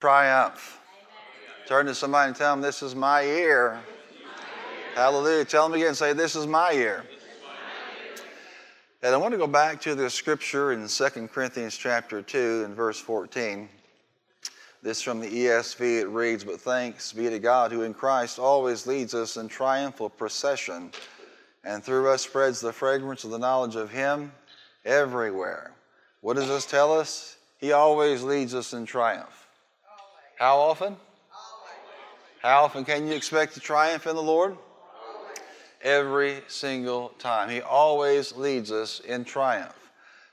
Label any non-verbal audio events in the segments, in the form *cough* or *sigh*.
Triumph. Turn to somebody and tell them, This is my year. Hallelujah. Tell them again, say, This is my year. And I want to go back to the scripture in 2 Corinthians chapter 2 and verse 14. This from the ESV, it reads, But thanks be to God who in Christ always leads us in triumphal procession and through us spreads the fragrance of the knowledge of Him everywhere. What does this tell us? He always leads us in triumph. How often? How often can you expect to triumph in the Lord? Every single time. He always leads us in triumph.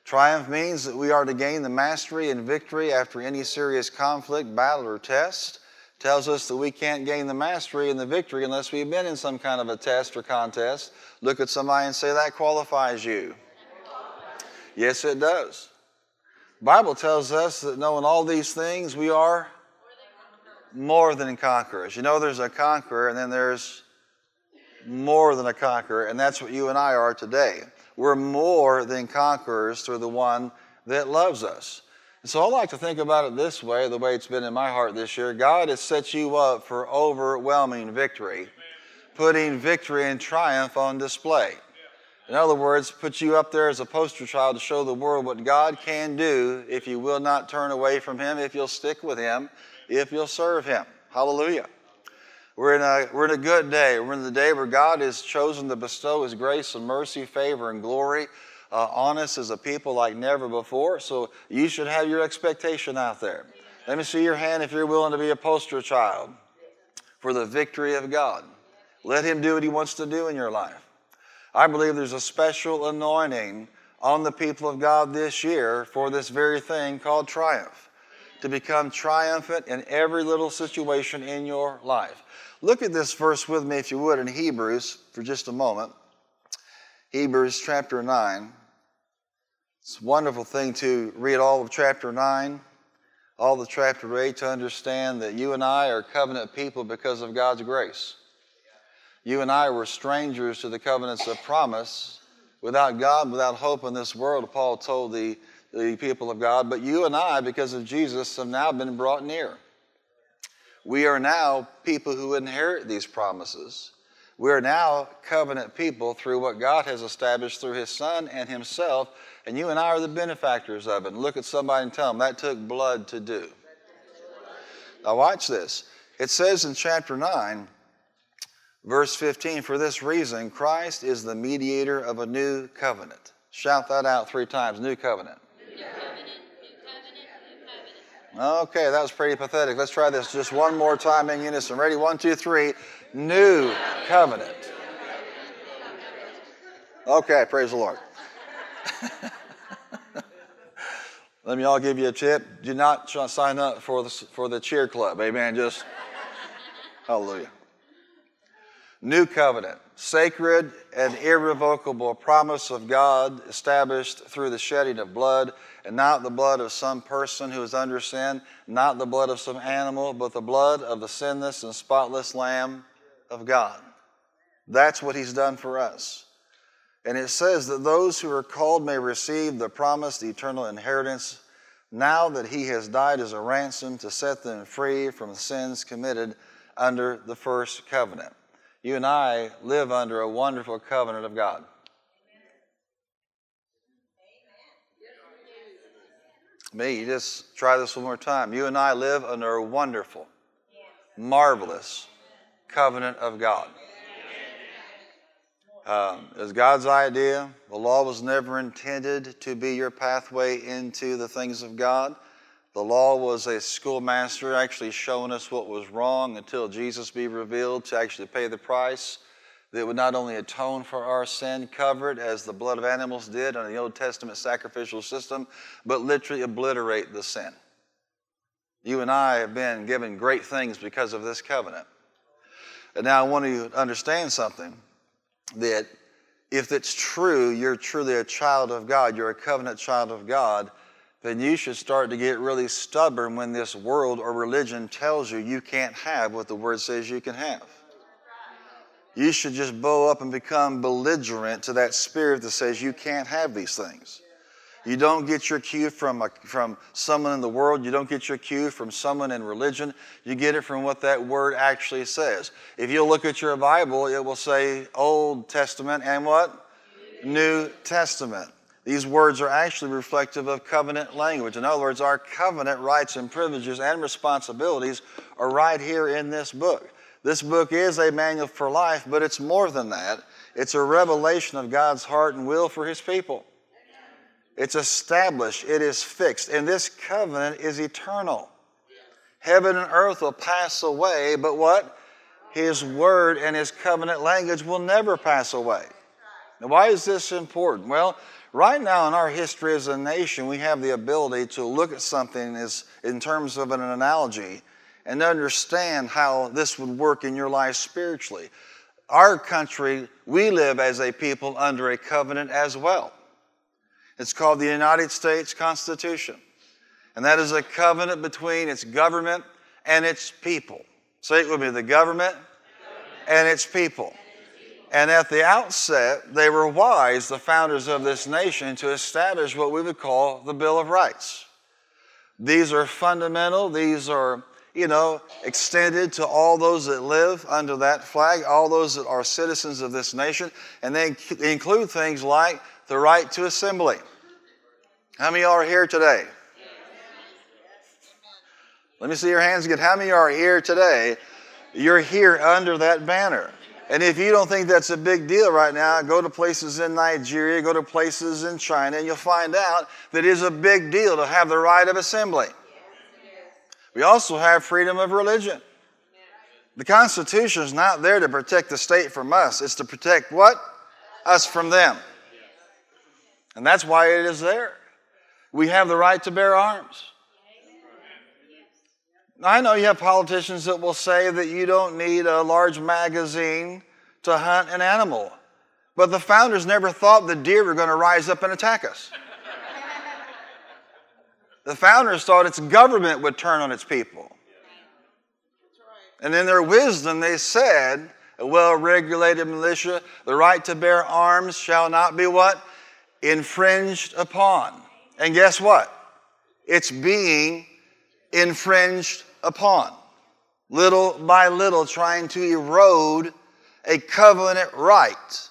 Triumph means that we are to gain the mastery and victory after any serious conflict, battle, or test. Tells us that we can't gain the mastery and the victory unless we've been in some kind of a test or contest. Look at somebody and say, That qualifies you. Yes, it does. Bible tells us that knowing all these things, we are more than conquerors. You know, there's a conqueror, and then there's more than a conqueror, and that's what you and I are today. We're more than conquerors through the one that loves us. And so I like to think about it this way, the way it's been in my heart this year. God has set you up for overwhelming victory, putting victory and triumph on display. In other words, put you up there as a poster child to show the world what God can do if you will not turn away from Him, if you'll stick with Him, if you'll serve Him. Hallelujah. We're in, a, we're in a good day. We're in the day where God has chosen to bestow His grace and mercy, favor, and glory uh, on us as a people like never before. So you should have your expectation out there. Let me see your hand if you're willing to be a poster child for the victory of God. Let Him do what He wants to do in your life. I believe there's a special anointing on the people of God this year for this very thing called triumph. To become triumphant in every little situation in your life. Look at this verse with me, if you would, in Hebrews for just a moment. Hebrews chapter 9. It's a wonderful thing to read all of chapter 9, all of chapter 8, to understand that you and I are covenant people because of God's grace. You and I were strangers to the covenants of promise, without God, without hope in this world, Paul told the, the people of God. But you and I, because of Jesus, have now been brought near. We are now people who inherit these promises. We are now covenant people through what God has established through His Son and Himself, and you and I are the benefactors of it. And look at somebody and tell them that took blood to do. Now, watch this. It says in chapter 9, verse 15, for this reason, Christ is the mediator of a new covenant. Shout that out three times new covenant. Okay, that was pretty pathetic. Let's try this just one more time in unison. Ready? One, two, three. New covenant. Okay, praise the Lord. *laughs* Let me all give you a tip. Do not sign up for the, for the cheer club. Amen. Just hallelujah. New covenant, sacred and irrevocable promise of God established through the shedding of blood and not the blood of some person who is under sin, not the blood of some animal, but the blood of the sinless and spotless Lamb of God. That's what He's done for us. And it says that those who are called may receive the promised eternal inheritance now that He has died as a ransom to set them free from the sins committed under the first covenant. You and I live under a wonderful covenant of God. Me, you just try this one more time. You and I live under a wonderful, marvelous covenant of God. Um, it was God's idea. The law was never intended to be your pathway into the things of God. The law was a schoolmaster actually showing us what was wrong until Jesus be revealed to actually pay the price that would not only atone for our sin, cover it as the blood of animals did under the Old Testament sacrificial system, but literally obliterate the sin. You and I have been given great things because of this covenant. And now I want you to understand something that if it's true, you're truly a child of God, you're a covenant child of God, then you should start to get really stubborn when this world or religion tells you you can't have what the Word says you can have you should just bow up and become belligerent to that spirit that says you can't have these things. You don't get your cue from, a, from someone in the world. You don't get your cue from someone in religion. You get it from what that word actually says. If you look at your Bible, it will say Old Testament and what? New Testament. These words are actually reflective of covenant language. In other words, our covenant rights and privileges and responsibilities are right here in this book. This book is a manual for life, but it's more than that. It's a revelation of God's heart and will for His people. It's established, it is fixed, and this covenant is eternal. Heaven and earth will pass away, but what? His word and his covenant language will never pass away. Now, why is this important? Well, right now in our history as a nation, we have the ability to look at something as, in terms of an analogy and understand how this would work in your life spiritually. Our country, we live as a people under a covenant as well. It's called the United States Constitution. And that is a covenant between its government and its people. Say it with me the government and its people. And at the outset, they were wise, the founders of this nation, to establish what we would call the Bill of Rights. These are fundamental, these are, you know, extended to all those that live under that flag, all those that are citizens of this nation, and they include things like the right to assembly. How many are here today? Let me see your hands again. How many are here today? You're here under that banner. And if you don't think that's a big deal right now, go to places in Nigeria, go to places in China, and you'll find out that it is a big deal to have the right of assembly. We also have freedom of religion. The Constitution is not there to protect the state from us, it's to protect what? Us from them. And that's why it is there. We have the right to bear arms. I know you have politicians that will say that you don't need a large magazine to hunt an animal. But the founders never thought the deer were going to rise up and attack us. the founders thought its government would turn on its people. And in their wisdom, they said, a well regulated militia, the right to bear arms shall not be what? infringed upon. And guess what? It's being infringed upon. Little by little, trying to erode a covenant right.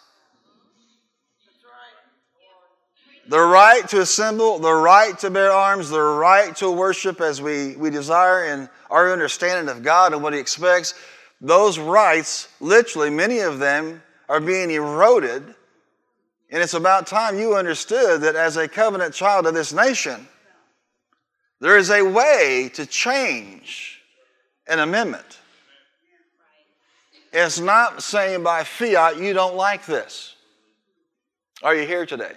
The right to assemble, the right to bear arms, the right to worship as we, we desire in our understanding of God and what He expects, those rights, literally, many of them are being eroded and it's about time you understood that as a covenant child of this nation, there is a way to change an amendment. It's not saying by fiat, you don't like this. Are you here today?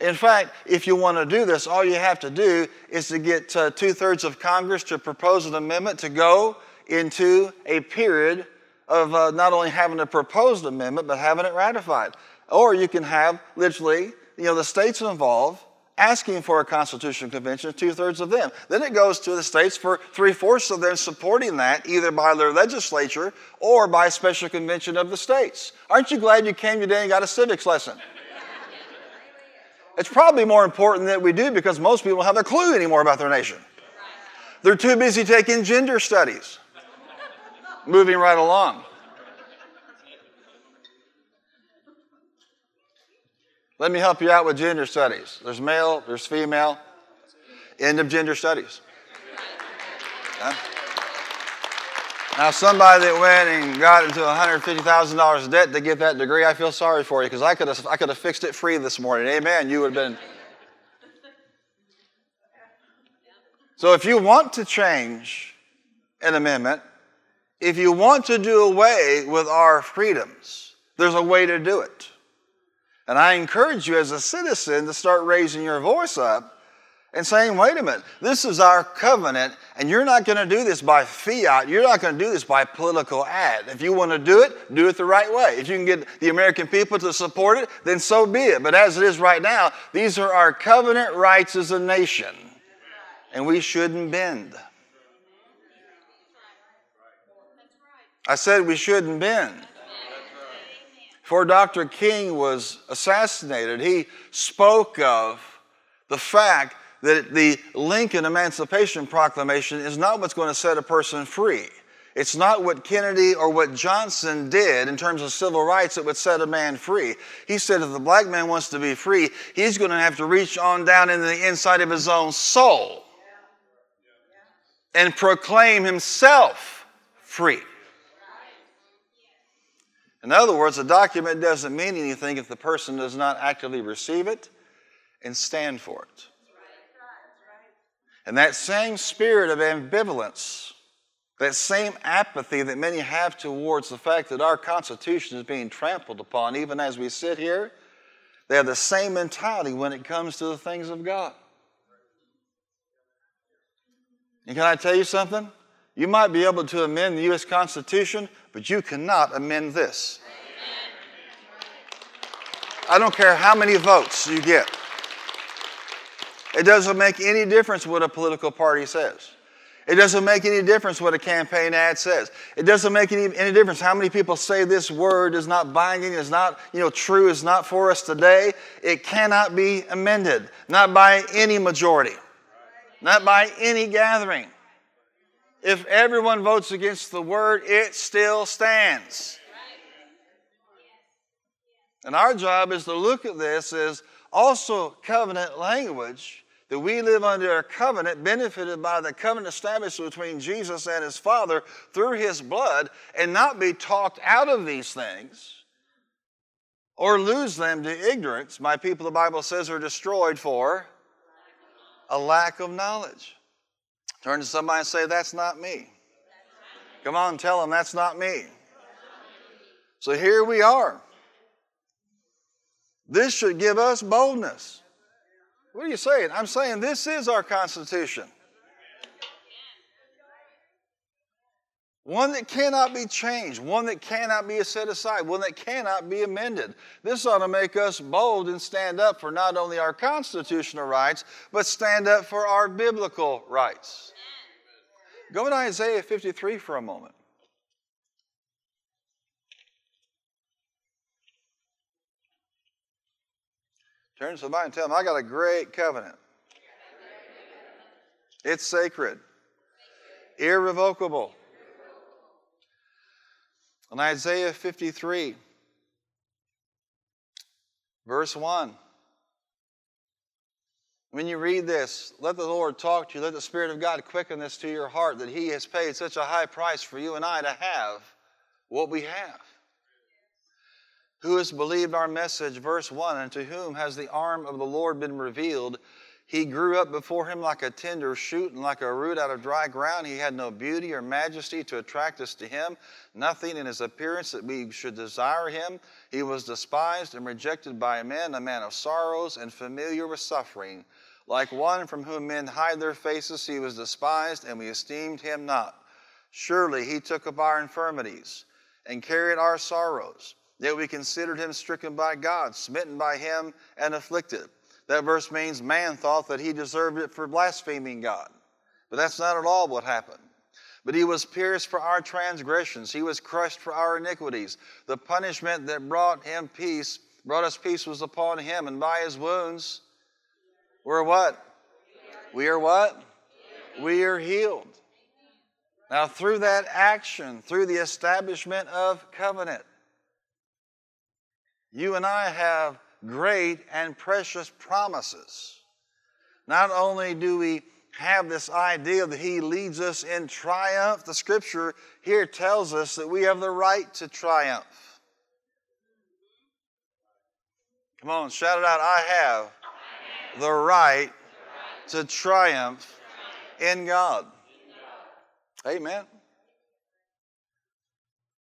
In fact, if you want to do this, all you have to do is to get uh, two thirds of Congress to propose an amendment to go into a period of uh, not only having a proposed amendment, but having it ratified. Or you can have literally, you know, the states involved asking for a constitutional convention, two thirds of them. Then it goes to the states for three fourths of them supporting that, either by their legislature or by a special convention of the states. Aren't you glad you came today and got a civics lesson? It's probably more important that we do because most people don't have a clue anymore about their nation. They're too busy taking gender studies. Moving right along. Let me help you out with gender studies. There's male, there's female. End of gender studies. Now, somebody that went and got into $150,000 debt to get that degree, I feel sorry for you because I could have I could have fixed it free this morning. Amen. You would have been. So, if you want to change an amendment, if you want to do away with our freedoms, there's a way to do it. And I encourage you as a citizen to start raising your voice up and saying, wait a minute, this is our covenant, and you're not going to do this by fiat. You're not going to do this by political ad. If you want to do it, do it the right way. If you can get the American people to support it, then so be it. But as it is right now, these are our covenant rights as a nation, and we shouldn't bend. I said we shouldn't bend. Before Dr. King was assassinated, he spoke of the fact that the Lincoln Emancipation Proclamation is not what's going to set a person free. It's not what Kennedy or what Johnson did in terms of civil rights that would set a man free. He said if the black man wants to be free, he's going to have to reach on down into the inside of his own soul and proclaim himself free. In other words, a document doesn't mean anything if the person does not actively receive it and stand for it. And that same spirit of ambivalence that same apathy that many have towards the fact that our Constitution is being trampled upon, even as we sit here, they have the same mentality when it comes to the things of God. And can I tell you something? You might be able to amend the U.S. Constitution, but you cannot amend this. I don't care how many votes you get. It doesn't make any difference what a political party says. It doesn't make any difference what a campaign ad says. It doesn't make any, any difference how many people say this word is not binding, is not you know, true, is not for us today. It cannot be amended, not by any majority, not by any gathering. If everyone votes against the word, it still stands. And our job is to look at this as also covenant language that we live under a covenant benefited by the covenant established between Jesus and his Father through his blood and not be talked out of these things or lose them to ignorance. My people, the Bible says, are destroyed for a lack of knowledge. Turn to somebody and say, That's not me. Come on, tell them that's not me. So here we are. This should give us boldness. What are you saying? I'm saying this is our Constitution. One that cannot be changed, one that cannot be set aside, one that cannot be amended. This ought to make us bold and stand up for not only our constitutional rights, but stand up for our biblical rights. Go to Isaiah 53 for a moment. Turn to somebody and tell them, I got a great covenant. It's sacred, irrevocable. In Isaiah 53, verse 1, when you read this, let the Lord talk to you. Let the Spirit of God quicken this to your heart that He has paid such a high price for you and I to have what we have. Who has believed our message? Verse 1 And to whom has the arm of the Lord been revealed? He grew up before him like a tender shoot and like a root out of dry ground. He had no beauty or majesty to attract us to him, nothing in his appearance that we should desire him. He was despised and rejected by men, a man of sorrows and familiar with suffering. Like one from whom men hide their faces, he was despised, and we esteemed him not. Surely he took up our infirmities and carried our sorrows. Yet we considered him stricken by God, smitten by him, and afflicted. That verse means man thought that he deserved it for blaspheming God. But that's not at all what happened. But he was pierced for our transgressions, he was crushed for our iniquities. The punishment that brought him peace, brought us peace, was upon him, and by his wounds we're what? We are what? We are healed. Now, through that action, through the establishment of covenant, you and I have great and precious promises. Not only do we have this idea that He leads us in triumph, the scripture here tells us that we have the right to triumph. Come on, shout it out. I have the right to triumph in God. Amen.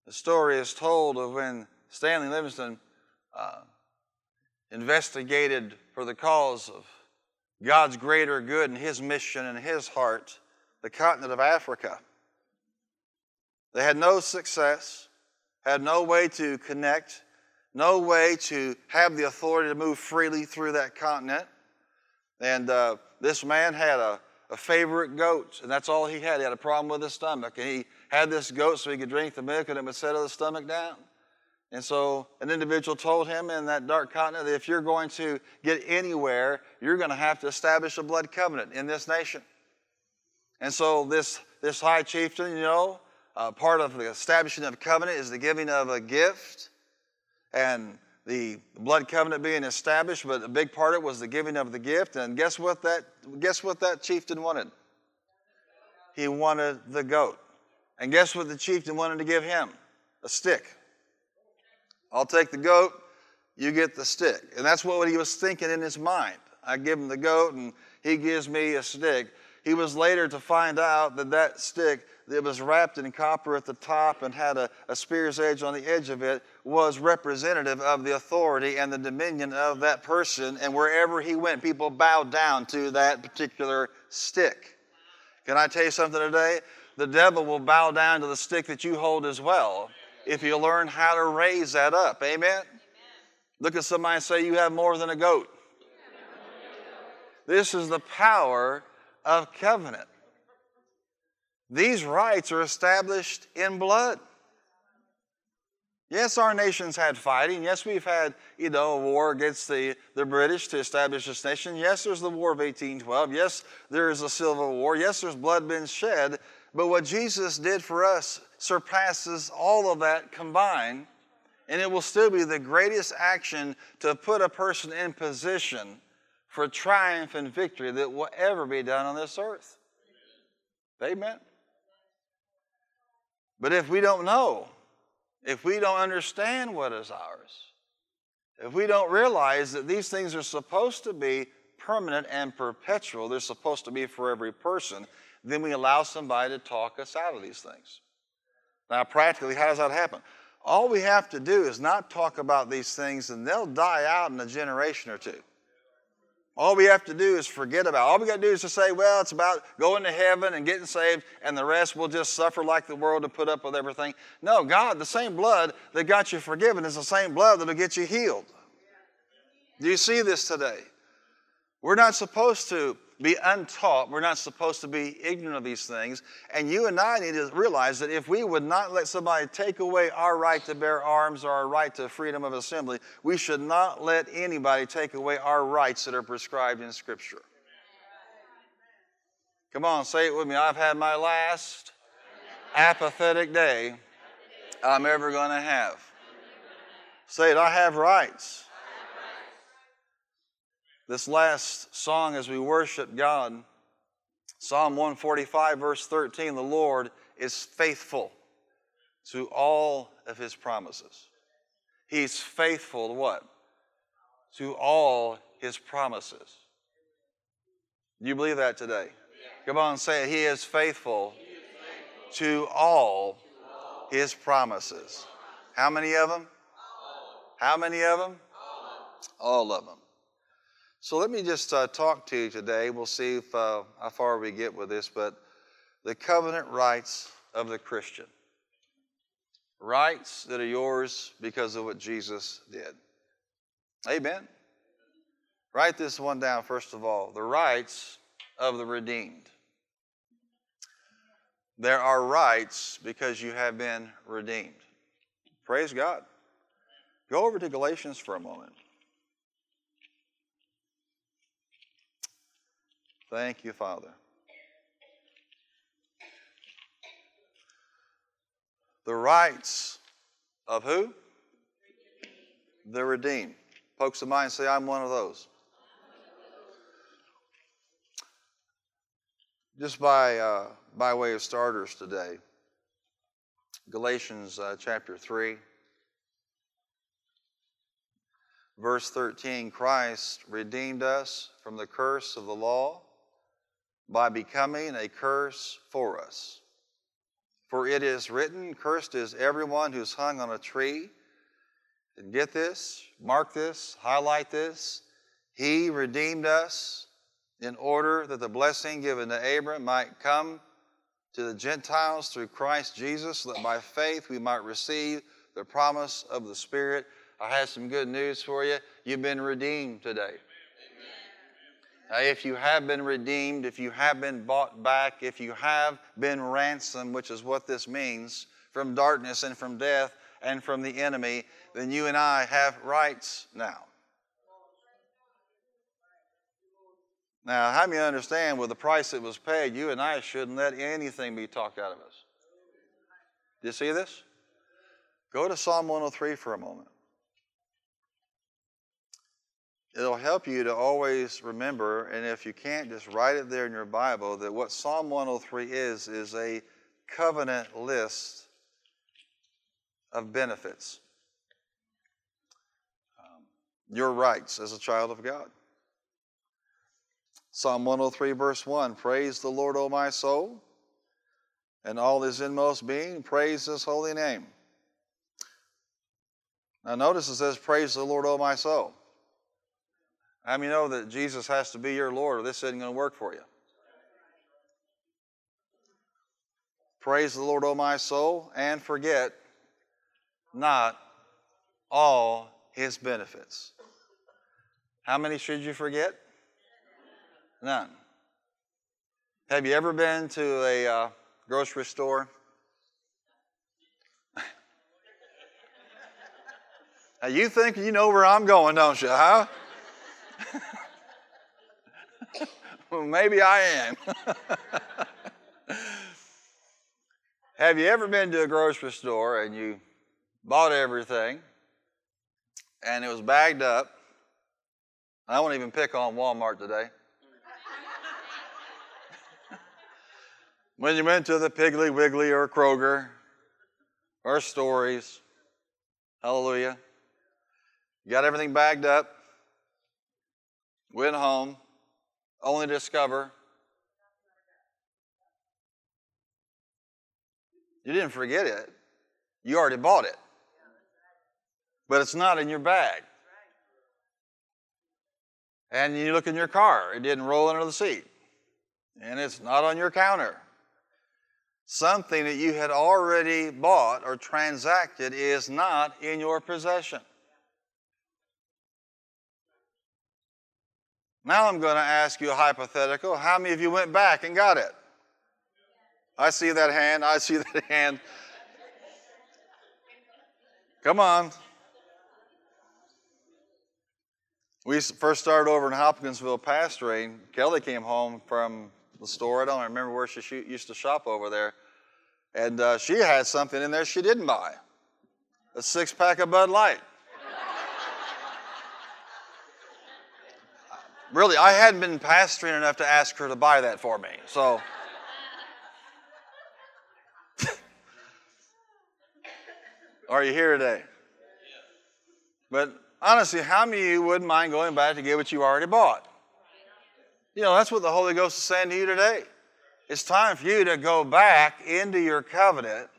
The story is told of when Stanley Livingston uh, investigated for the cause of God's greater good and His mission and His heart, the continent of Africa. They had no success, had no way to connect, no way to have the authority to move freely through that continent. And uh, this man had a, a favorite goat, and that's all he had. He had a problem with his stomach. And he had this goat so he could drink the milk and it would settle the stomach down. And so an individual told him in that dark continent that if you're going to get anywhere, you're going to have to establish a blood covenant in this nation. And so this, this high chieftain, you know, uh, part of the establishing of covenant is the giving of a gift. And the blood covenant being established, but a big part of it was the giving of the gift. And guess what that guess what that chieftain wanted? He wanted the goat. And guess what the chieftain wanted to give him? A stick. I'll take the goat, you get the stick. And that's what he was thinking in his mind. I give him the goat and he gives me a stick. He was later to find out that that stick that was wrapped in copper at the top and had a, a spear's edge on the edge of it was representative of the authority and the dominion of that person. And wherever he went, people bowed down to that particular stick. Can I tell you something today? The devil will bow down to the stick that you hold as well if you learn how to raise that up. Amen? Amen. Look at somebody and say, You have more than a goat. This is the power of covenant. These rights are established in blood. Yes, our nation's had fighting. Yes, we've had, you know, a war against the, the British to establish this nation. Yes, there's the War of 1812. Yes, there is a Civil War. Yes, there's blood been shed. But what Jesus did for us surpasses all of that combined. And it will still be the greatest action to put a person in position for triumph and victory that will ever be done on this earth. Amen. But if we don't know, if we don't understand what is ours, if we don't realize that these things are supposed to be permanent and perpetual, they're supposed to be for every person, then we allow somebody to talk us out of these things. Now, practically, how does that happen? All we have to do is not talk about these things, and they'll die out in a generation or two. All we have to do is forget about. It. All we got to do is to say, well, it's about going to heaven and getting saved, and the rest will just suffer like the world to put up with everything. No, God, the same blood that got you forgiven is the same blood that'll get you healed. Do you see this today? We're not supposed to be untaught. We're not supposed to be ignorant of these things. And you and I need to realize that if we would not let somebody take away our right to bear arms or our right to freedom of assembly, we should not let anybody take away our rights that are prescribed in Scripture. Come on, say it with me. I've had my last apathetic day I'm ever going to have. Say it, I have rights. This last song, as we worship God, Psalm 145, verse 13, the Lord is faithful to all of his promises. He's faithful to what? To all his promises. You believe that today? Come on, say it. He is faithful, to all his promises. How many of them? How many of them? All of them. So let me just uh, talk to you today. We'll see if, uh, how far we get with this, but the covenant rights of the Christian. Rights that are yours because of what Jesus did. Amen. Write this one down, first of all. The rights of the redeemed. There are rights because you have been redeemed. Praise God. Go over to Galatians for a moment. Thank you, Father. The rights of who? The redeemed. Folks of mine say, I'm one of those. Just by, uh, by way of starters today, Galatians uh, chapter 3, verse 13 Christ redeemed us from the curse of the law by becoming a curse for us. For it is written, Cursed is everyone who's hung on a tree. And get this, mark this, highlight this. He redeemed us in order that the blessing given to Abram might come to the Gentiles through Christ Jesus, so that by faith we might receive the promise of the Spirit. I have some good news for you. You've been redeemed today. Uh, if you have been redeemed, if you have been bought back, if you have been ransomed, which is what this means, from darkness and from death, and from the enemy, then you and I have rights now. Now, how many understand with the price that was paid, you and I shouldn't let anything be talked out of us? Do you see this? Go to Psalm 103 for a moment. It'll help you to always remember, and if you can't, just write it there in your Bible, that what Psalm 103 is, is a covenant list of benefits. Um, your rights as a child of God. Psalm 103, verse 1 Praise the Lord, O my soul, and all his inmost being, praise his holy name. Now, notice it says, Praise the Lord, O my soul. How many know that Jesus has to be your Lord or this isn't going to work for you? Praise the Lord, O my soul, and forget not all his benefits. How many should you forget? None. Have you ever been to a uh, grocery store? *laughs* now you think you know where I'm going, don't you, huh? *laughs* well, maybe I am. *laughs* Have you ever been to a grocery store and you bought everything and it was bagged up? I won't even pick on Walmart today. *laughs* when you went to the Piggly Wiggly or Kroger or Stories, hallelujah, you got everything bagged up, went home, only to discover you didn't forget it, you already bought it, but it's not in your bag. And you look in your car, it didn't roll under the seat, and it's not on your counter something that you had already bought or transacted is not in your possession. Now I'm going to ask you a hypothetical. How many of you went back and got it? I see that hand. I see *laughs* that hand. Come on. We first started over in Hopkinsville pastoring. Kelly came home from the store. I don't remember where she used to shop over there. And uh, she had something in there she didn't buy a six pack of Bud Light. Really, I hadn't been pastoring enough to ask her to buy that for me. So. *laughs* Are you here today? But honestly, how many of you wouldn't mind going back to get what you already bought? You know, that's what the Holy Ghost is saying to you today. It's time for you to go back into your covenant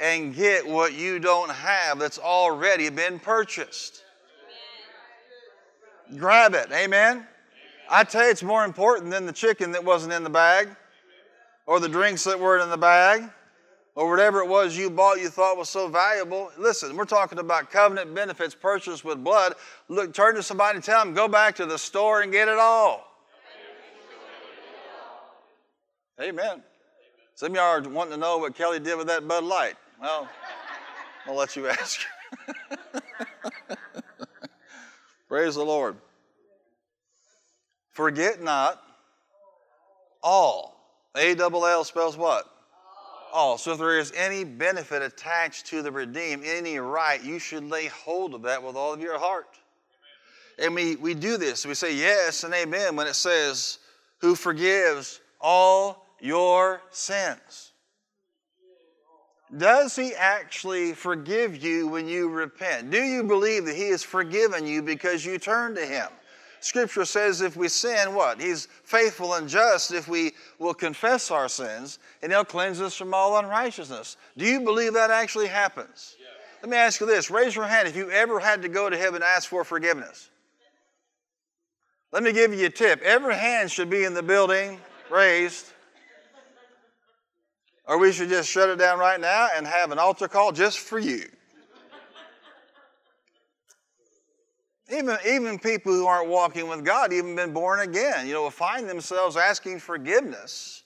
and get what you don't have that's already been purchased. Grab it. Amen. I tell you, it's more important than the chicken that wasn't in the bag, or the drinks that weren't in the bag, or whatever it was you bought you thought was so valuable. Listen, we're talking about covenant benefits purchased with blood. Look, turn to somebody and tell them, go back to the store and get it all. Amen. Some of y'all are wanting to know what Kelly did with that Bud Light. Well, I'll let you ask. *laughs* Praise the Lord. Forget not all. A double L spells what? All. So if there is any benefit attached to the redeemed, any right, you should lay hold of that with all of your heart. And we, we do this. We say yes and amen when it says, who forgives all your sins. Does he actually forgive you when you repent? Do you believe that he has forgiven you because you turn to him? Scripture says if we sin, what? He's faithful and just if we will confess our sins, and he'll cleanse us from all unrighteousness. Do you believe that actually happens? Let me ask you this raise your hand if you ever had to go to heaven and ask for forgiveness. Let me give you a tip. Every hand should be in the building raised. Or we should just shut it down right now and have an altar call just for you. Even, even people who aren't walking with God, even been born again, you know, will find themselves asking forgiveness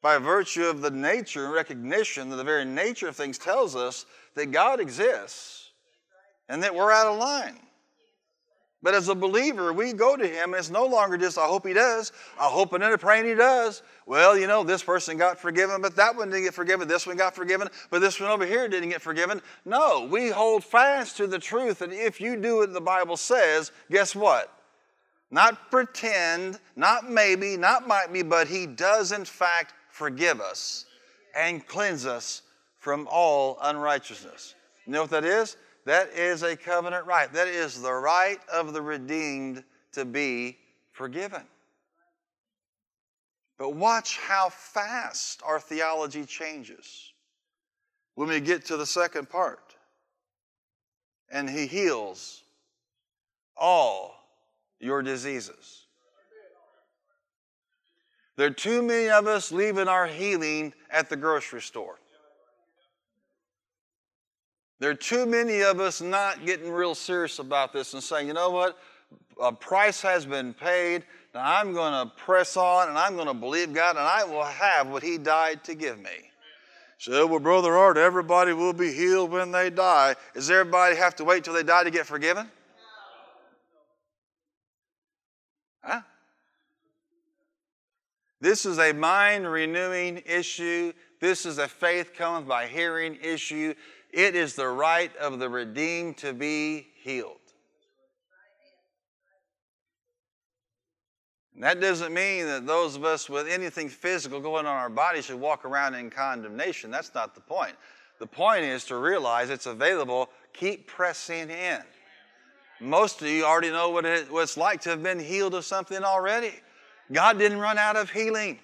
by virtue of the nature and recognition that the very nature of things tells us that God exists and that we're out of line. But as a believer, we go to Him, and it's no longer just, I hope He does. I hope and then praying He does. Well, you know, this person got forgiven, but that one didn't get forgiven. This one got forgiven, but this one over here didn't get forgiven. No, we hold fast to the truth, and if you do what the Bible says, guess what? Not pretend, not maybe, not might be, but He does in fact forgive us and cleanse us from all unrighteousness. You know what that is? That is a covenant right. That is the right of the redeemed to be forgiven. But watch how fast our theology changes when we get to the second part. And he heals all your diseases. There are too many of us leaving our healing at the grocery store. There are too many of us not getting real serious about this and saying, you know what? A price has been paid. Now I'm going to press on and I'm going to believe God and I will have what He died to give me. So, well, Brother Art, everybody will be healed when they die. Does everybody have to wait till they die to get forgiven? Huh? This is a mind renewing issue. This is a faith comes by hearing issue. It is the right of the redeemed to be healed. And that doesn't mean that those of us with anything physical going on our body should walk around in condemnation. That's not the point. The point is to realize it's available. Keep pressing in. Most of you already know what, it, what it's like to have been healed of something already. God didn't run out of healing.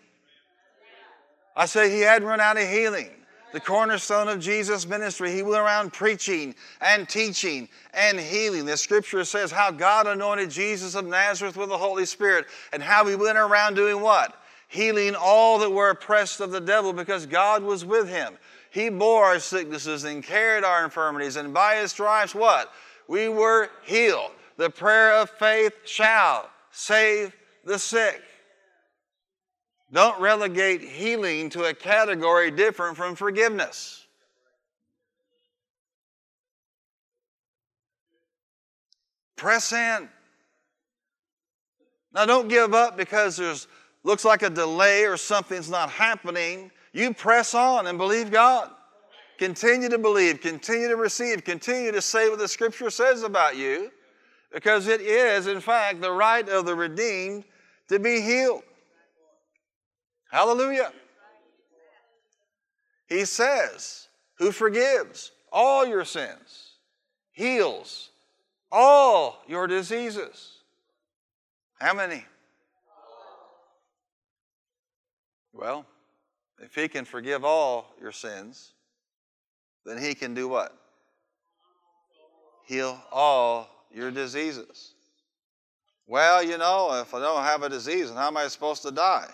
I say He hadn't run out of healing the cornerstone of Jesus' ministry. He went around preaching and teaching and healing. The scripture says how God anointed Jesus of Nazareth with the Holy Spirit and how he went around doing what? Healing all that were oppressed of the devil because God was with him. He bore our sicknesses and carried our infirmities, and by his stripes, what? We were healed. The prayer of faith shall save the sick. Don't relegate healing to a category different from forgiveness. Press in. Now don't give up because there's looks like a delay or something's not happening. You press on and believe God. Continue to believe, continue to receive, continue to say what the scripture says about you because it is in fact the right of the redeemed to be healed. Hallelujah. He says, who forgives all your sins, heals all your diseases. How many? Well, if he can forgive all your sins, then he can do what? Heal all your diseases. Well, you know, if I don't have a disease, then how am I supposed to die?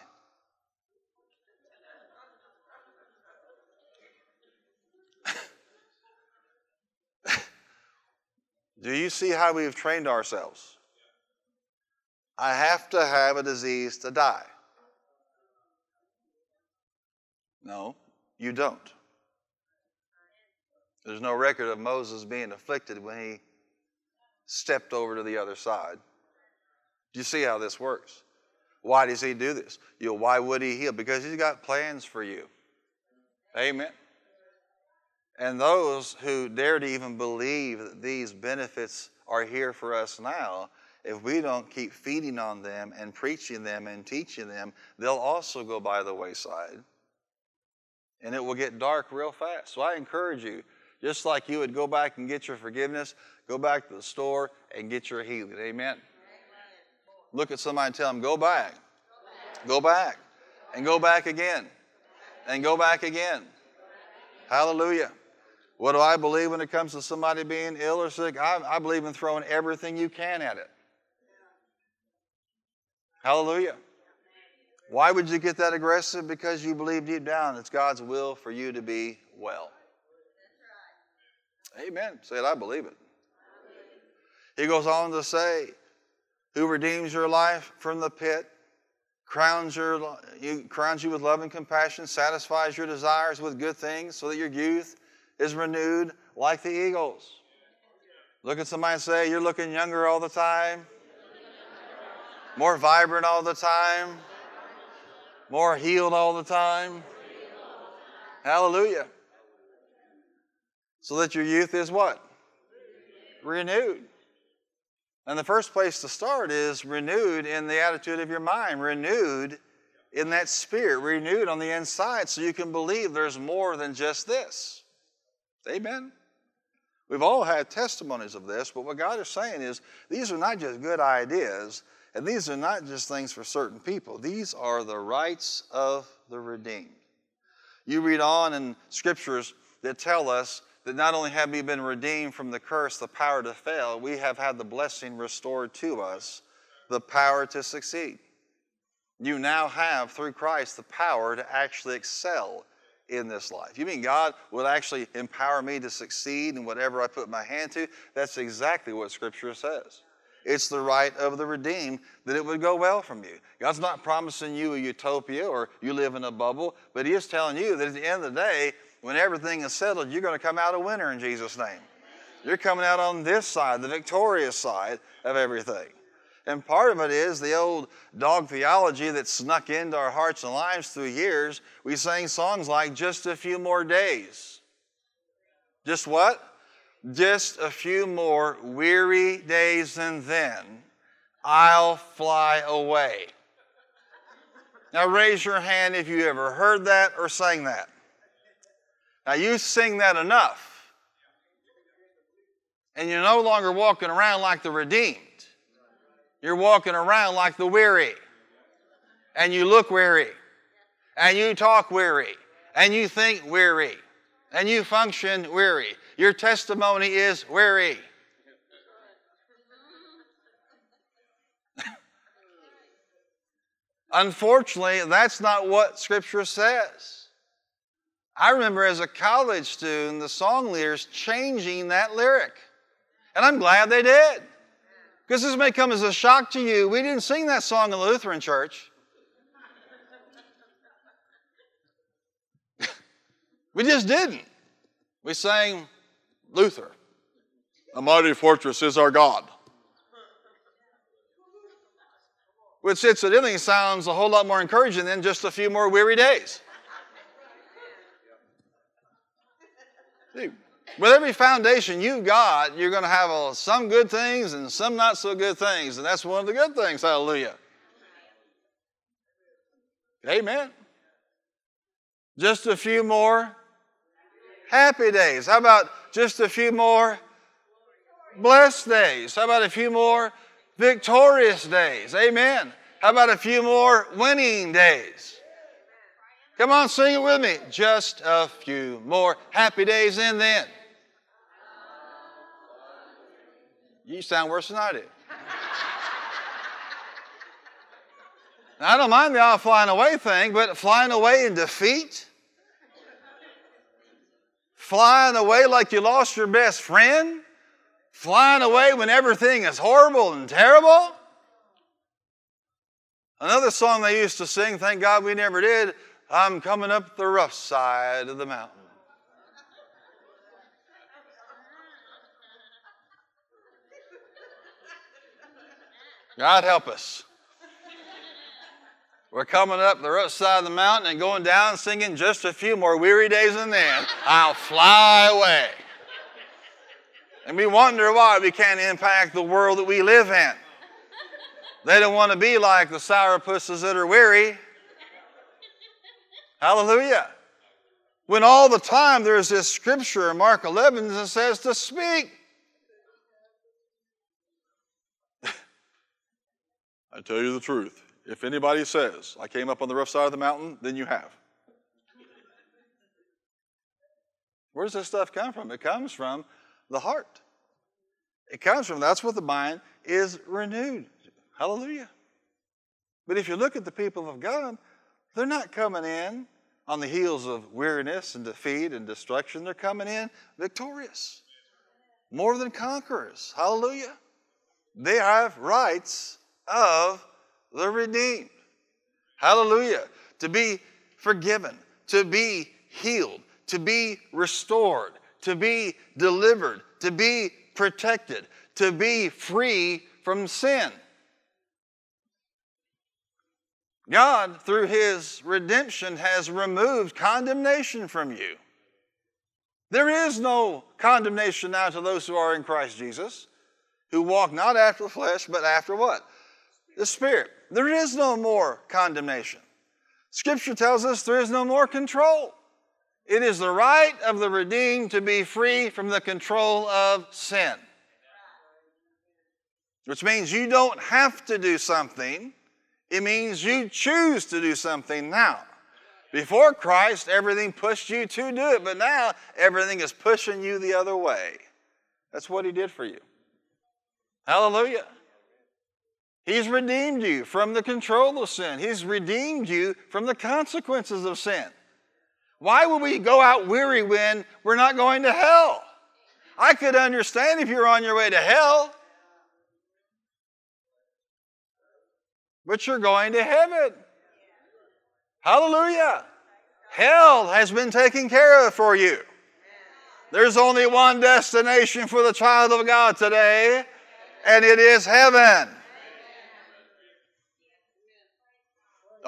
Do you see how we've trained ourselves? I have to have a disease to die. No, you don't. There's no record of Moses being afflicted when he stepped over to the other side. Do you see how this works? Why does he do this? You know, why would he heal? Because he's got plans for you. Amen. And those who dare to even believe that these benefits are here for us now, if we don't keep feeding on them and preaching them and teaching them, they'll also go by the wayside. And it will get dark real fast. So I encourage you, just like you would go back and get your forgiveness, go back to the store and get your healing. Amen. Look at somebody and tell them, go back. Go back. And go back again. And go back again. Hallelujah. What do I believe when it comes to somebody being ill or sick? I, I believe in throwing everything you can at it. Hallelujah. Why would you get that aggressive? Because you believe deep down it's God's will for you to be well. Amen. Say it, I believe it. He goes on to say, Who redeems your life from the pit, crowns, your, crowns you with love and compassion, satisfies your desires with good things, so that your youth is renewed like the eagles. Look at somebody and say, You're looking younger all the time, more vibrant all the time, more healed all the time. Hallelujah. So that your youth is what? Renewed. And the first place to start is renewed in the attitude of your mind, renewed in that spirit, renewed on the inside so you can believe there's more than just this. Amen. We've all had testimonies of this, but what God is saying is these are not just good ideas, and these are not just things for certain people. These are the rights of the redeemed. You read on in scriptures that tell us that not only have we been redeemed from the curse, the power to fail, we have had the blessing restored to us, the power to succeed. You now have, through Christ, the power to actually excel in this life. You mean God will actually empower me to succeed in whatever I put my hand to? That's exactly what Scripture says. It's the right of the redeemed that it would go well from you. God's not promising you a utopia or you live in a bubble, but He is telling you that at the end of the day, when everything is settled, you're going to come out a winner in Jesus' name. You're coming out on this side, the victorious side of everything. And part of it is the old dog theology that snuck into our hearts and lives through years. We sang songs like Just a Few More Days. Just what? Just a few more weary days and then I'll fly away. Now raise your hand if you ever heard that or sang that. Now, you sing that enough, and you're no longer walking around like the redeemed. You're walking around like the weary, and you look weary, and you talk weary, and you think weary, and you function weary. Your testimony is weary. *laughs* Unfortunately, that's not what Scripture says. I remember as a college student, the song leaders changing that lyric. And I'm glad they did. Because this may come as a shock to you. We didn't sing that song in the Lutheran church. *laughs* we just didn't. We sang Luther. A mighty fortress is our God. Which incidentally sounds a whole lot more encouraging than just a few more weary days. With every foundation you've got, you're going to have a, some good things and some not so good things. And that's one of the good things. Hallelujah. Amen. Just a few more happy days. How about just a few more blessed days? How about a few more victorious days? Amen. How about a few more winning days? Come on, sing it with me. Just a few more happy days and then. You sound worse than I do. now, I don't mind the all flying away thing, but flying away in defeat? Flying away like you lost your best friend? Flying away when everything is horrible and terrible? Another song they used to sing, thank God we never did, I'm coming up the rough side of the mountain. God help us. We're coming up the rough side of the mountain and going down singing just a few more weary days and then I'll fly away. And we wonder why we can't impact the world that we live in. They don't want to be like the sourpusses that are weary. Hallelujah. When all the time there's this scripture in Mark 11 that says to speak. I tell you the truth. If anybody says, I came up on the rough side of the mountain, then you have. Where does this stuff come from? It comes from the heart. It comes from, that's what the mind is renewed. Hallelujah. But if you look at the people of God, they're not coming in on the heels of weariness and defeat and destruction. They're coming in victorious, more than conquerors. Hallelujah. They have rights of the redeemed. Hallelujah. To be forgiven, to be healed, to be restored, to be delivered, to be protected, to be free from sin. God, through His redemption, has removed condemnation from you. There is no condemnation now to those who are in Christ Jesus, who walk not after the flesh, but after what? The Spirit. There is no more condemnation. Scripture tells us there is no more control. It is the right of the redeemed to be free from the control of sin. Which means you don't have to do something, it means you choose to do something now. Before Christ, everything pushed you to do it, but now everything is pushing you the other way. That's what He did for you. Hallelujah. He's redeemed you from the control of sin, He's redeemed you from the consequences of sin. Why would we go out weary when we're not going to hell? I could understand if you're on your way to hell, but you're going to heaven. Hallelujah. Hell has been taken care of for you. There's only one destination for the child of God today, and it is heaven.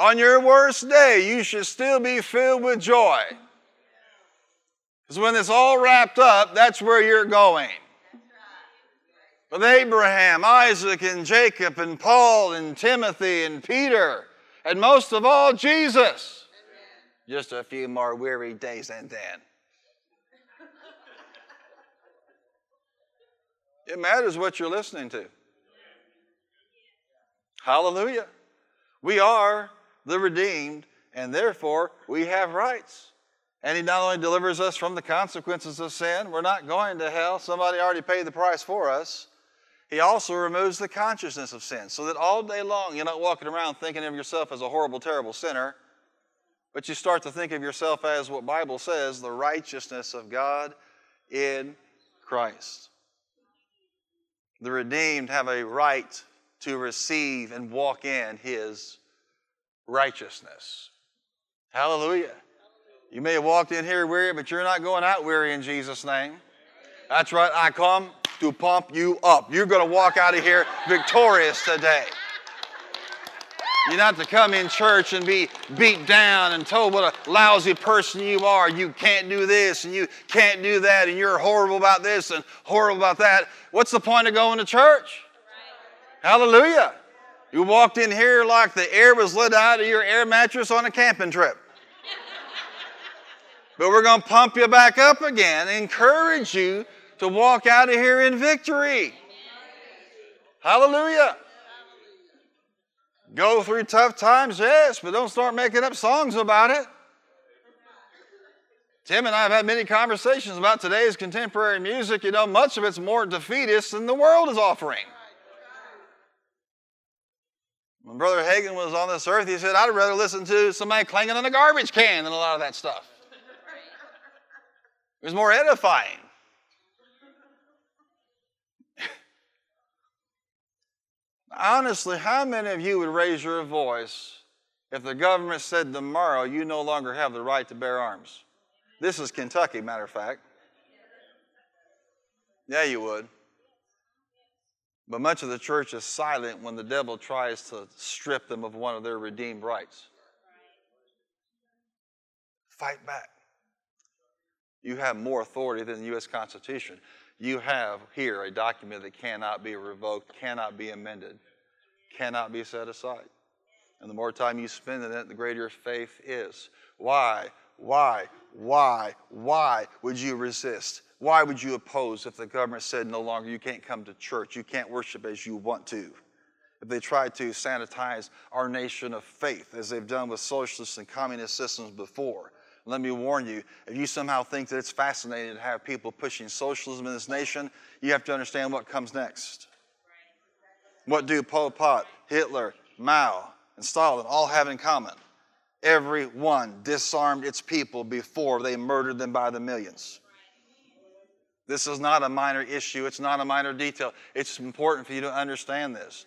On your worst day, you should still be filled with joy. Because when it's all wrapped up, that's where you're going. With Abraham, Isaac, and Jacob, and Paul, and Timothy, and Peter and most of all, Jesus. Just a few more weary days and then. It matters what you're listening to. Hallelujah. We are the redeemed, and therefore we have rights. And He not only delivers us from the consequences of sin, we're not going to hell. Somebody already paid the price for us. He also removes the consciousness of sin so that all day long you're not walking around thinking of yourself as a horrible, terrible sinner, but you start to think of yourself as what Bible says, the righteousness of God in Christ. The redeemed have a right to receive and walk in his righteousness. Hallelujah. You may have walked in here weary, but you're not going out weary in Jesus' name. That's right. I come to pump you up. You're going to walk out of here victorious today. You're not to come in church and be beat down and told what a lousy person you are. You can't do this and you can't do that and you're horrible about this and horrible about that. What's the point of going to church? Hallelujah. You walked in here like the air was let out of your air mattress on a camping trip. But we're going to pump you back up again, encourage you to walk out of here in victory. Hallelujah. Go through tough times, yes, but don't start making up songs about it. Tim and I have had many conversations about today's contemporary music. You know, much of it's more defeatist than the world is offering. When Brother Hagin was on this earth, he said, I'd rather listen to somebody clanging on a garbage can than a lot of that stuff. It was more edifying. Honestly, how many of you would raise your voice if the government said tomorrow you no longer have the right to bear arms? This is Kentucky, matter of fact. Yeah, you would. But much of the church is silent when the devil tries to strip them of one of their redeemed rights. Fight back. You have more authority than the U.S. Constitution you have here a document that cannot be revoked, cannot be amended, cannot be set aside. And the more time you spend in it, the greater your faith is. Why, why, why, why would you resist? Why would you oppose if the government said no longer you can't come to church, you can't worship as you want to? If they tried to sanitize our nation of faith, as they've done with socialist and communist systems before, let me warn you, if you somehow think that it's fascinating to have people pushing socialism in this nation, you have to understand what comes next. What do Pol Pot, Hitler, Mao, and Stalin all have in common? Every one disarmed its people before they murdered them by the millions. This is not a minor issue, it's not a minor detail. It's important for you to understand this.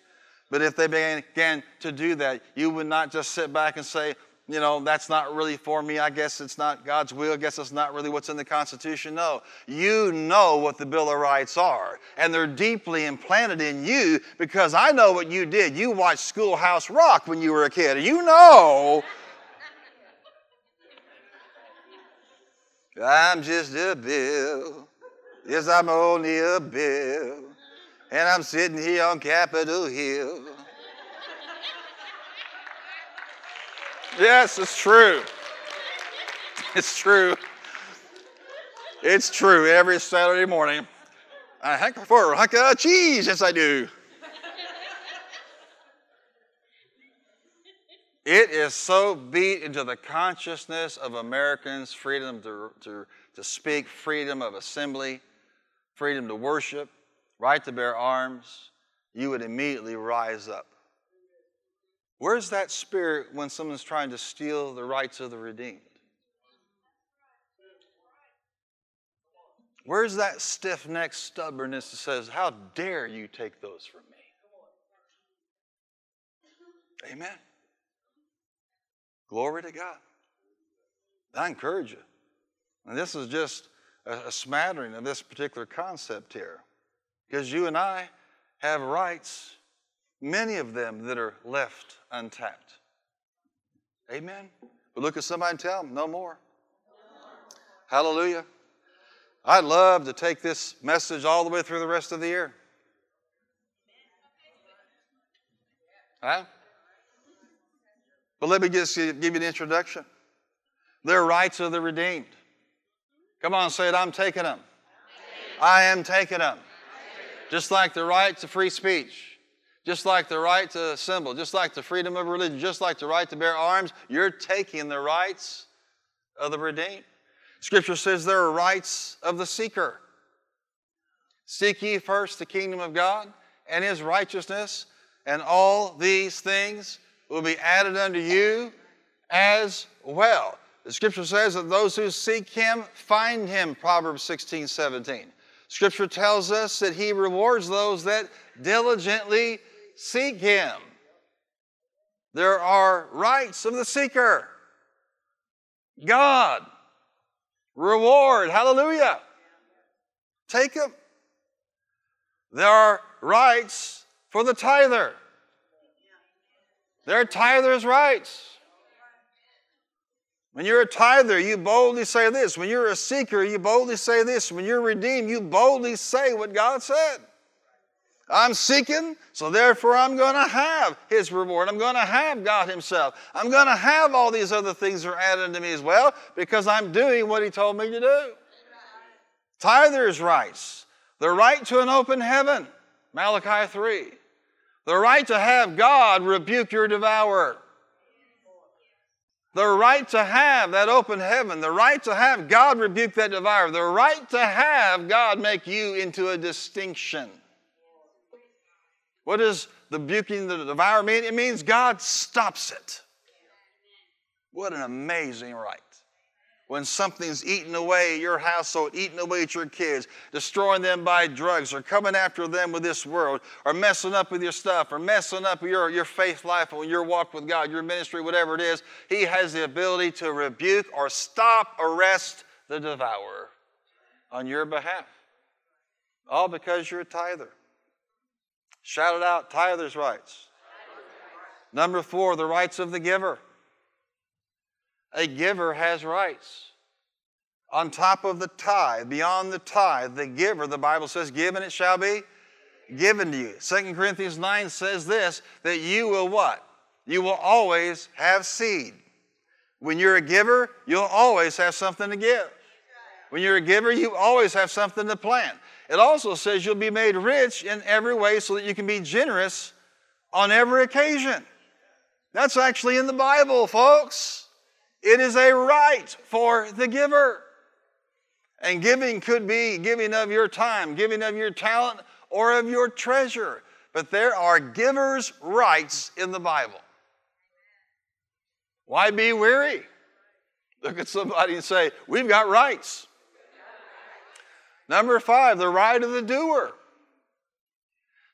But if they began to do that, you would not just sit back and say, you know, that's not really for me. I guess it's not God's will. I guess it's not really what's in the Constitution. No. You know what the Bill of Rights are, and they're deeply implanted in you because I know what you did. You watched Schoolhouse Rock when you were a kid. You know. *laughs* I'm just a bill. Yes, I'm only a bill. And I'm sitting here on Capitol Hill. Yes, it's true. It's true. It's true. Every Saturday morning, I hanker for a hunk of cheese. Yes, I do. It is so beat into the consciousness of Americans freedom to, to, to speak, freedom of assembly, freedom to worship, right to bear arms, you would immediately rise up. Where's that spirit when someone's trying to steal the rights of the redeemed? Where's that stiff necked stubbornness that says, How dare you take those from me? Amen. Glory to God. I encourage you. And this is just a, a smattering of this particular concept here. Because you and I have rights, many of them that are left untapped. Amen. But look at somebody and tell them, no more. Hallelujah. I'd love to take this message all the way through the rest of the year. Huh? But let me just give you an introduction. They're rights of the redeemed. Come on, say it. I'm taking them. I am taking them. Just like the right to free speech, just like the right to assemble, just like the freedom of religion, just like the right to bear arms, you're taking the rights of the redeemed. Scripture says there are rights of the seeker. Seek ye first the kingdom of God and his righteousness, and all these things will be added unto you as well. The scripture says that those who seek him find him, Proverbs 16, 17. Scripture tells us that he rewards those that diligently seek him. There are rights of the seeker. God, reward, hallelujah. Take them. There are rights for the tither. There are tither's rights. When you're a tither, you boldly say this. When you're a seeker, you boldly say this. When you're redeemed, you boldly say what God said. I'm seeking, so therefore I'm going to have His reward. I'm going to have God Himself. I'm going to have all these other things that are added to me as well because I'm doing what He told me to do. Tithers' rights, the right to an open heaven, Malachi 3. The right to have God rebuke your devourer. The right to have that open heaven, the right to have God rebuke that devourer, the right to have God make you into a distinction. What does the rebuking the devourer mean? It means God stops it. What an amazing right when something's eating away your household, eating away at your kids, destroying them by drugs, or coming after them with this world, or messing up with your stuff, or messing up your, your faith life, or your walk with God, your ministry, whatever it is, He has the ability to rebuke or stop, arrest the devourer on your behalf. All because you're a tither. Shout it out, tither's rights. Number four, the rights of the giver. A giver has rights. On top of the tithe, beyond the tithe, the giver, the Bible says, given it shall be given to you. 2 Corinthians 9 says this that you will what? You will always have seed. When you're a giver, you'll always have something to give. When you're a giver, you always have something to plant. It also says you'll be made rich in every way so that you can be generous on every occasion. That's actually in the Bible, folks. It is a right for the giver. And giving could be giving of your time, giving of your talent, or of your treasure. But there are givers' rights in the Bible. Why be weary? Look at somebody and say, We've got rights. Number five, the right of the doer.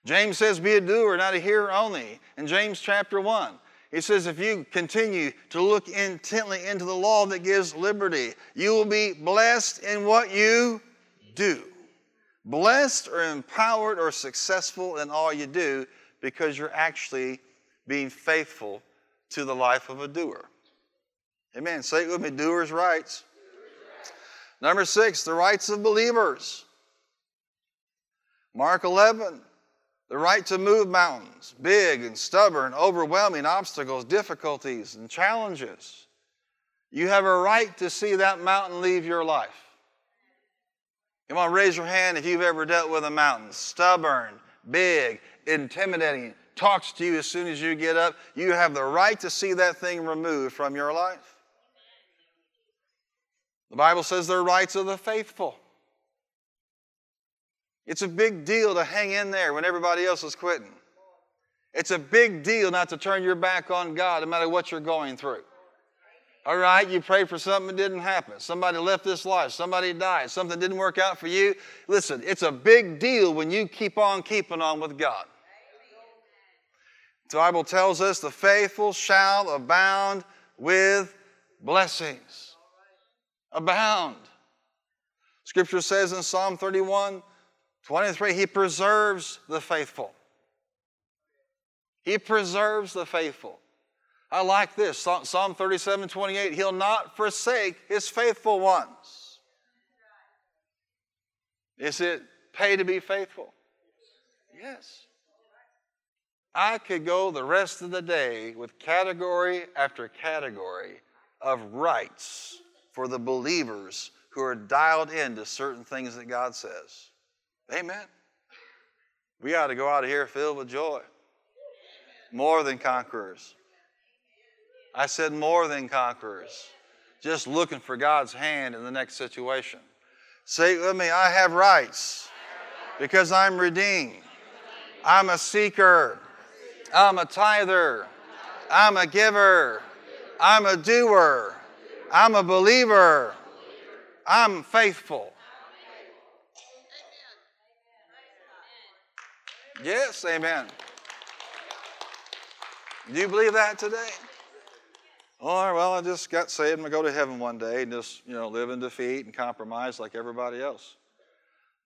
James says, Be a doer, not a hearer only. In James chapter 1, he says, If you continue to look intently into the law that gives liberty, you will be blessed in what you do. Blessed or empowered or successful in all you do because you're actually being faithful to the life of a doer. Amen. Say it with me doers' rights. Number six, the rights of believers. Mark 11, the right to move mountains, big and stubborn, overwhelming obstacles, difficulties, and challenges. You have a right to see that mountain leave your life. You want to raise your hand if you've ever dealt with a mountain. Stubborn, big, intimidating, talks to you as soon as you get up. You have the right to see that thing removed from your life. The Bible says they're rights of the faithful. It's a big deal to hang in there when everybody else is quitting. It's a big deal not to turn your back on God no matter what you're going through. All right, you prayed for something that didn't happen. Somebody left this life. Somebody died. Something didn't work out for you. Listen, it's a big deal when you keep on keeping on with God. The Bible tells us the faithful shall abound with blessings. Abound. Scripture says in Psalm 31 23, He preserves the faithful. He preserves the faithful. I like this Psalm 37 28, He'll not forsake His faithful ones. Is it pay to be faithful? Yes. I could go the rest of the day with category after category of rights for the believers who are dialed into certain things that God says. Amen. We ought to go out of here filled with joy. More than conquerors. I said more than conquerors. Just looking for God's hand in the next situation. Say with me I have rights because I'm redeemed. I'm a seeker. I'm a tither. I'm a giver. I'm a doer. I'm a believer. I'm faithful. Yes, amen. Do you believe that today? Or, well, I just got saved and I go to heaven one day and just, you know, live in defeat and compromise like everybody else.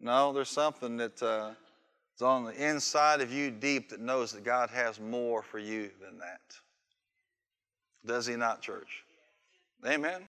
No, there's something that uh, on the inside of you deep that knows that God has more for you than that. Does He not, church? Amen.